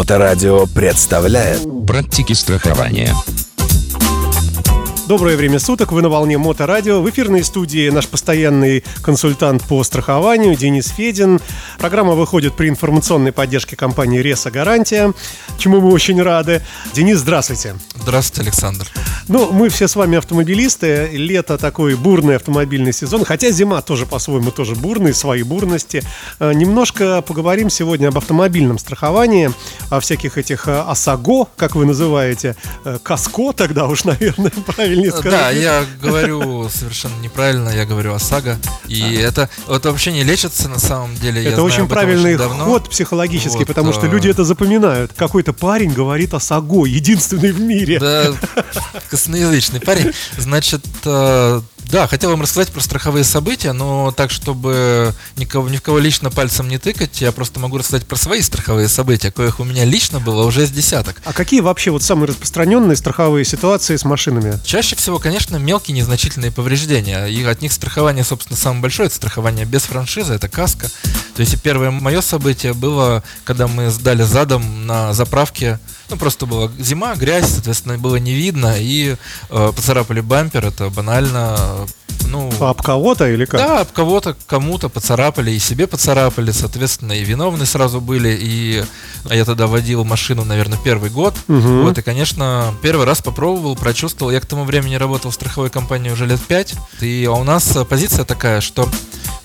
Моторадио представляет Практики страхования. Доброе время суток, вы на волне Моторадио. В эфирной студии наш постоянный консультант по страхованию Денис Федин. Программа выходит при информационной поддержке компании «Реса Гарантия», чему мы очень рады. Денис, здравствуйте. Здравствуйте, Александр. Ну, мы все с вами автомобилисты. Лето такой бурный автомобильный сезон, хотя зима тоже по-своему тоже бурный, свои бурности. Э, Немножко поговорим сегодня об автомобильном страховании, о всяких этих э, ОСАГО, как вы называете, э, КАСКО тогда уж, наверное, правильнее сказать. Да, я говорю совершенно неправильно, я говорю ОСАГО. И это вот вообще не лечится на самом деле. Это очень правильный очень давно. ход психологический, Вот, потому что а, люди это запоминают. Какой-то парень говорит о САГО, единственный в мире. Да, косноязычный парень. Значит, э, да, хотел вам рассказать про страховые события, но так, чтобы никого, ни в кого лично пальцем не тыкать, я просто могу рассказать про свои страховые события, коих у меня лично было уже с десяток. А какие вообще вот самые распространенные страховые ситуации с машинами? Чаще всего, конечно, мелкие незначительные повреждения. И от них страхование, собственно, самое большое. Это страхование без франшизы, это каска. То есть первое мое событие было, когда мы сдали задом на заправке. Ну, просто была зима, грязь, соответственно, было не видно. И э, поцарапали бампер. Это банально. Ну, А об кого-то или как? да, об кого-то, кому-то поцарапали, и себе поцарапали, соответственно, и виновные сразу были, и я тогда водил машину, наверное, первый год, Мгм. вот, и, конечно, первый раз попробовал, прочувствовал, я к тому времени работал в страховой компании уже лет пять, и а у нас позиция такая, что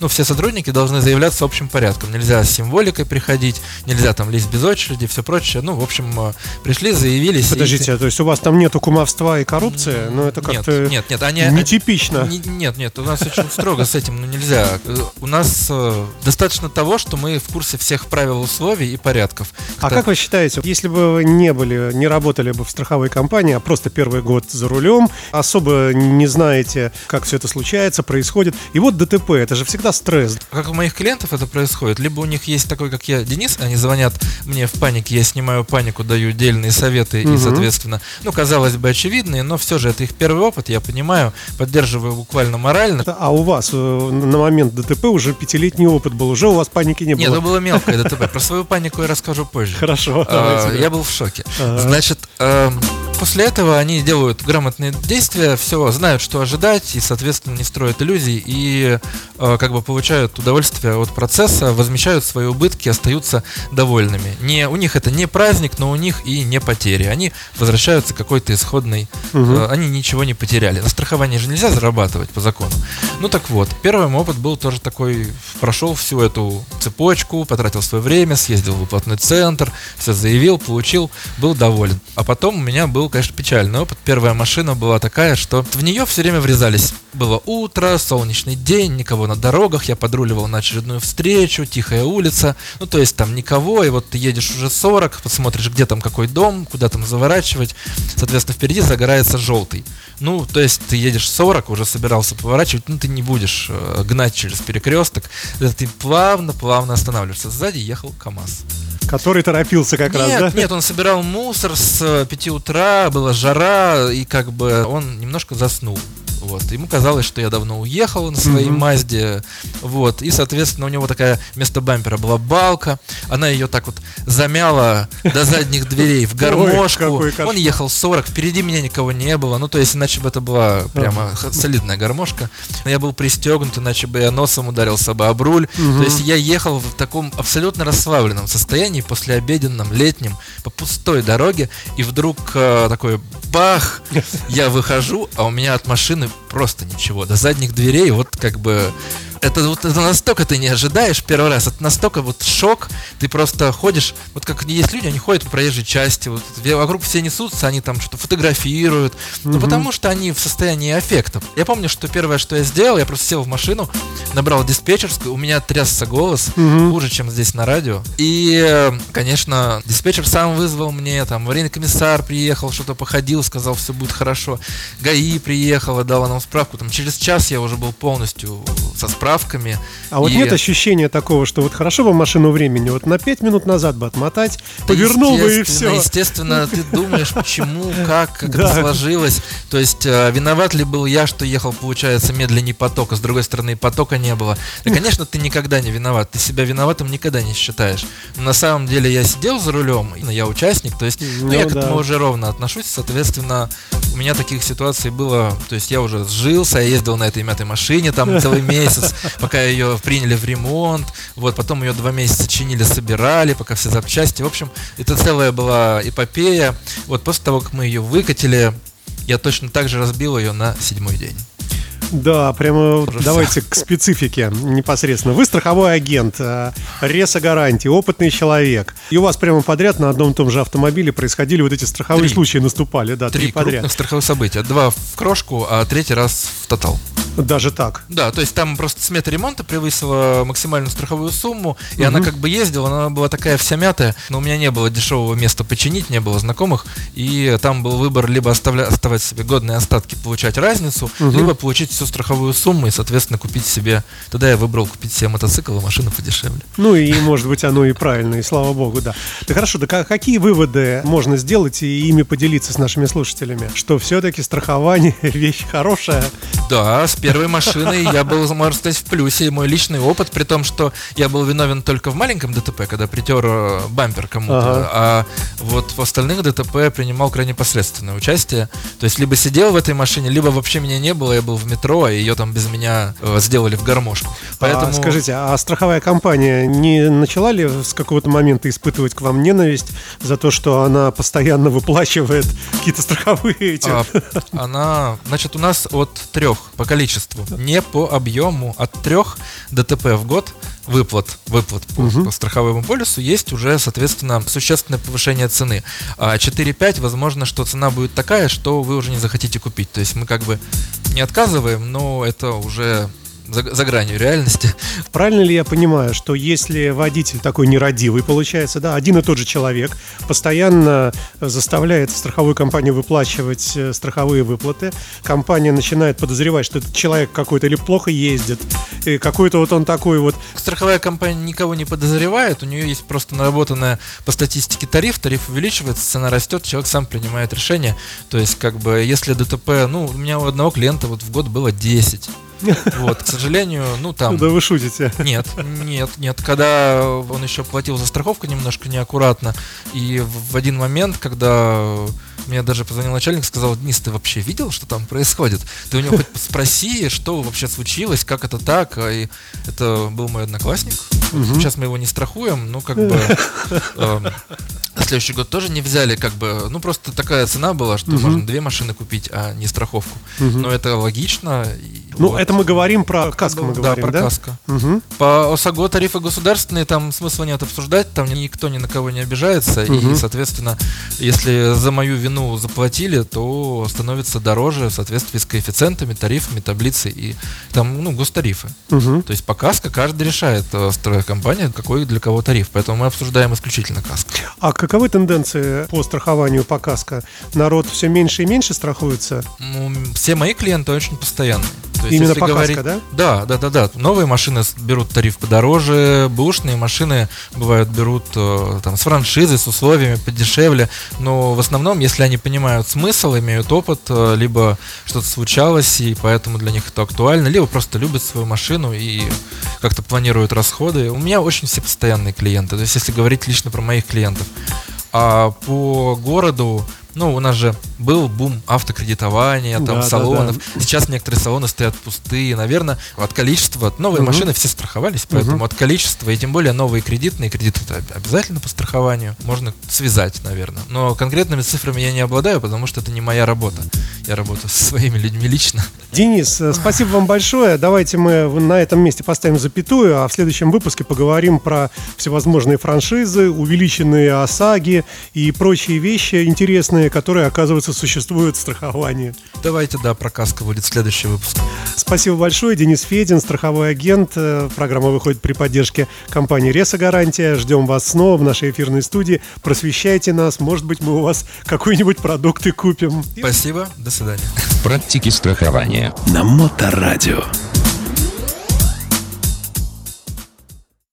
ну, все сотрудники должны заявляться общим порядком. Нельзя с символикой приходить, нельзя там лезть без очереди, все прочее. Ну, в общем, э, пришли, заявились. и- Подождите, то есть у вас там нету кумовства и коррупции? Ну, это Нет, как-то нет, нет, они... нетипично. Не- Нет, нет, у нас очень строго с этим, ну нельзя. Э, У нас э, достаточно того, что мы в курсе всех правил, условий и порядков. А как вы считаете, если бы вы не были, не работали бы в страховой компании, а просто первый год за рулем, особо не знаете, как все это случается, происходит, и вот ДТП, это же всегда стресс. Как у моих клиентов это происходит? Либо у них есть такой, как я, Денис, они звонят мне в панике, я снимаю панику, даю дельные советы и, Мгм. соответственно, ну, казалось бы, очевидные, но все же это их первый опыт, я понимаю, поддерживаю буквально морально. А у вас э, на момент ДТП уже пятилетний опыт был, уже у вас паники не Нет, было. это было мелкое ДТП. Про свою панику я расскажу позже. Хорошо, А. Я был в шоке. Значит, эм, после этого они делают грамотные действия, все знают, что ожидать, и, соответственно, не строят иллюзий, и э, как бы получают удовольствие от процесса, возмещают свои убытки, остаются довольными. Не, у них это не праздник, но у них и не потери. Они возвращаются к какой-то исходной... Мгм. э, они ничего не потеряли. На страховании же нельзя зарабатывать по закону. Ну так вот, первый мой опыт был тоже такой, прошел всю эту цепочку, потратил свое время, съездил в выплатный центр, все заявил, получил, был доволен. А потом у меня был, конечно, печальный опыт. Первая машина была такая, что в нее все время врезались. Было утро, солнечный день, никого на дорогах, я подруливал на очередную встречу, тихая улица, ну то есть там никого, и вот ты едешь уже 40, посмотришь, где там какой дом, куда там заворачивать, соответственно, впереди загорается желтый. Ну, то есть ты едешь 40, уже собирался поворачивать, ну ты не будешь э, гнать через перекресток, ты плавно-плавно останавливаешься. Сзади ехал КАМАЗ. Который торопился как нет, раз, да? нет, он собирал мусор с 5 утра, была жара, и как бы он немножко заснул. Вот. Ему казалось, что я давно уехал на своей Мгм. Мазде. Вот. И, соответственно, у него такая вместо бампера была балка. Она ее так вот замяла до задних дверей в гармошку. Он ехал 40, впереди меня никого не было. Ну, то есть, иначе бы это была прямо солидная гармошка. Но я был пристегнут, иначе бы я носом ударился бы об руль. То есть я ехал в таком абсолютно расслабленном состоянии, после обеденном, летнем, по пустой дороге, и вдруг э, такой бах, я выхожу, а у меня от машины просто ничего. До задних дверей вот как бы это вот это настолько ты не ожидаешь первый раз, это настолько вот шок, ты просто ходишь, вот как есть люди, они ходят по проезжей части, вот вокруг все несутся, они там что-то фотографируют, ну Мгм. потому что они в состоянии аффектов. Я помню, что первое, что я сделал, я просто сел в машину, набрал диспетчерскую, у меня трясся голос, Мгм. хуже, чем здесь на радио. И, конечно, диспетчер сам вызвал мне, там, аварийный комиссар приехал, что-то походил, сказал, все будет хорошо. ГАИ приехала, дала нам справку. Там, через час я уже был полностью со справкой, справками. А вот И- нет ощущения такого, что вот хорошо бы машину времени, вот на 5 минут назад бы отмотать, Да, повернул бы и все. Естественно, ты думаешь, почему, как, как Да. это сложилось. То есть, э, виноват ли был я, что ехал, получается, медленнее потока, с другой стороны, потока не было. Да, конечно, ты никогда не виноват. Ты себя виноватым никогда не считаешь. Но на самом деле я сидел за рулем, и я участник, то есть ну, Ну я к да. этому уже ровно отношусь. Соответственно, у меня таких ситуаций было, то есть я уже сжился, я ездил на этой мятой машине там целый месяц, пока ее приняли в ремонт, вот, потом ее два месяца чинили, собирали, пока все запчасти. В общем, это целая была эпопея. Вот после того, как мы ее выкатили, я точно так же разбил ее на седьмой день. Да, прямо Ужас. давайте к специфике непосредственно. Вы страховой агент, э, реса гарантии, опытный человек. И у вас прямо подряд на одном и том же автомобиле происходили вот эти страховые Три. случаи, наступали, да, три, Три подряд. крупных страховых события. Два в крошку, а третий раз в тотал. Даже так. Да, то есть там просто смета ремонта превысила максимальную страховую сумму, и она как бы ездила, она была такая вся мятая, но у меня не было дешевого места починить, не было знакомых, и там был выбор либо оставля- оставать себе годные остатки, получать разницу, либо получить всю страховую сумму и, соответственно, купить себе... Тогда я выбрал купить себе мотоцикл и машину подешевле. Ну и, может быть, оно и правильно, и слава богу, да. Да хорошо, да ка- какие выводы можно сделать и ими поделиться с нашими слушателями? Что все-таки страхование вещь хорошая. Да, с первой машиной я был, можно сказать, в плюсе. И мой личный опыт, при том, что я был виновен только в маленьком ДТП, когда притер э, бампер кому-то, Ага. а вот в остальных ДТП принимал крайне посредственное участие. То есть либо сидел в этой машине, либо вообще меня не было, я был в метро, а ее там без меня э, сделали в гармошку. Поэтому... А скажите, а страховая компания не начала ли с какого-то момента испытывать к вам ненависть за то, что она постоянно выплачивает какие-то страховые эти? А, она, значит, у нас от трех по количеству, не по объему, от трех ДТП в год выплат, выплат по, по страховому полису есть уже, соответственно, существенное повышение цены. А 4-5, возможно, что цена будет такая, что вы уже не захотите купить. То есть мы как бы не отказываем, но это уже за, за гранью реальности. Правильно ли я понимаю, что если водитель такой нерадивый, получается, да, один и тот же человек постоянно э, заставляет страховую компанию выплачивать э, страховые выплаты, компания начинает подозревать, что этот человек какой-то или плохо ездит, и какой-то вот он такой вот Страховая компания никого не подозревает, у нее есть просто наработанная по статистике тариф, тариф увеличивается, цена растет, человек сам принимает решение. То есть, как бы, если ДТП, ну, у меня у одного клиента вот в год было 10. Вот, к сожалению, ну там... Да вы шутите. Нет, нет, нет. Когда он еще платил за страховку немножко неаккуратно, и в один момент, когда мне даже позвонил начальник, сказал, Денис, ты вообще видел, что там происходит? Ты у него хоть спроси, что вообще случилось, как это так? А, И это был мой одноклассник. Вот Сейчас мы его не страхуем, ну как бы... эм, на следующий год тоже не взяли, как бы, ну просто такая цена была, что можно две машины купить, а не страховку. Но это логично. и Ну, вот. это мы говорим про каско, мы Да, говорим, про да? каско. Мгм. По ОСАГО тарифы государственные, там смысла нет обсуждать, там никто ни на кого не обижается, и, соответственно, если за мою вину заплатили, то становится дороже в соответствии с коэффициентами, тарифами, таблицей и там, ну, гостарифы. Мгм. То есть по КАСКО каждый решает, э, страхокомпания, какой для кого тариф, поэтому мы обсуждаем исключительно КАСКО. А каковы тенденции по страхованию по каско? Народ все меньше и меньше страхуется? Ну, все мои клиенты очень постоянные. То есть, Именно если по говорить- КАСКО, Да, да, да, да. Новые машины берут тариф подороже, бэушные машины бывают берут э, там с франшизой, с условиями подешевле. Но в основном, если они понимают смысл, имеют опыт, э, либо что-то случалось, и поэтому для них это актуально, либо просто любят свою машину и как-то планируют расходы. У меня очень все постоянные клиенты. То есть, если говорить лично про моих клиентов. А по городу, ну, у нас же был бум автокредитования, там, Да, да, салонов. Сейчас некоторые салоны стоят пустые. Наверное, от количества... Новые Мгм. машины все страховались, поэтому от количества, и тем более новые кредитные кредиты обязательно по страхованию. Можно связать, наверное. Но конкретными цифрами я не обладаю, потому что это не моя работа. Я работаю со своими людьми лично. Денис, э, спасибо вам большое. Давайте мы на этом месте поставим запятую, а в следующем выпуске поговорим про всевозможные франшизы, увеличенные ОСАГи и прочие вещи интересные, которые, оказывается, существуют в страховании. Давайте, да, про каско будет следующий выпуск. Спасибо большое. Денис Федин, страховой агент. Э, Программа выходит при поддержке компании Реса Гарантия. Ждем вас снова в нашей эфирной студии. Просвещайте нас. Может быть, мы у вас какой-нибудь продукт и купим. Спасибо, до свидания. Практики страхования. На Моторадио.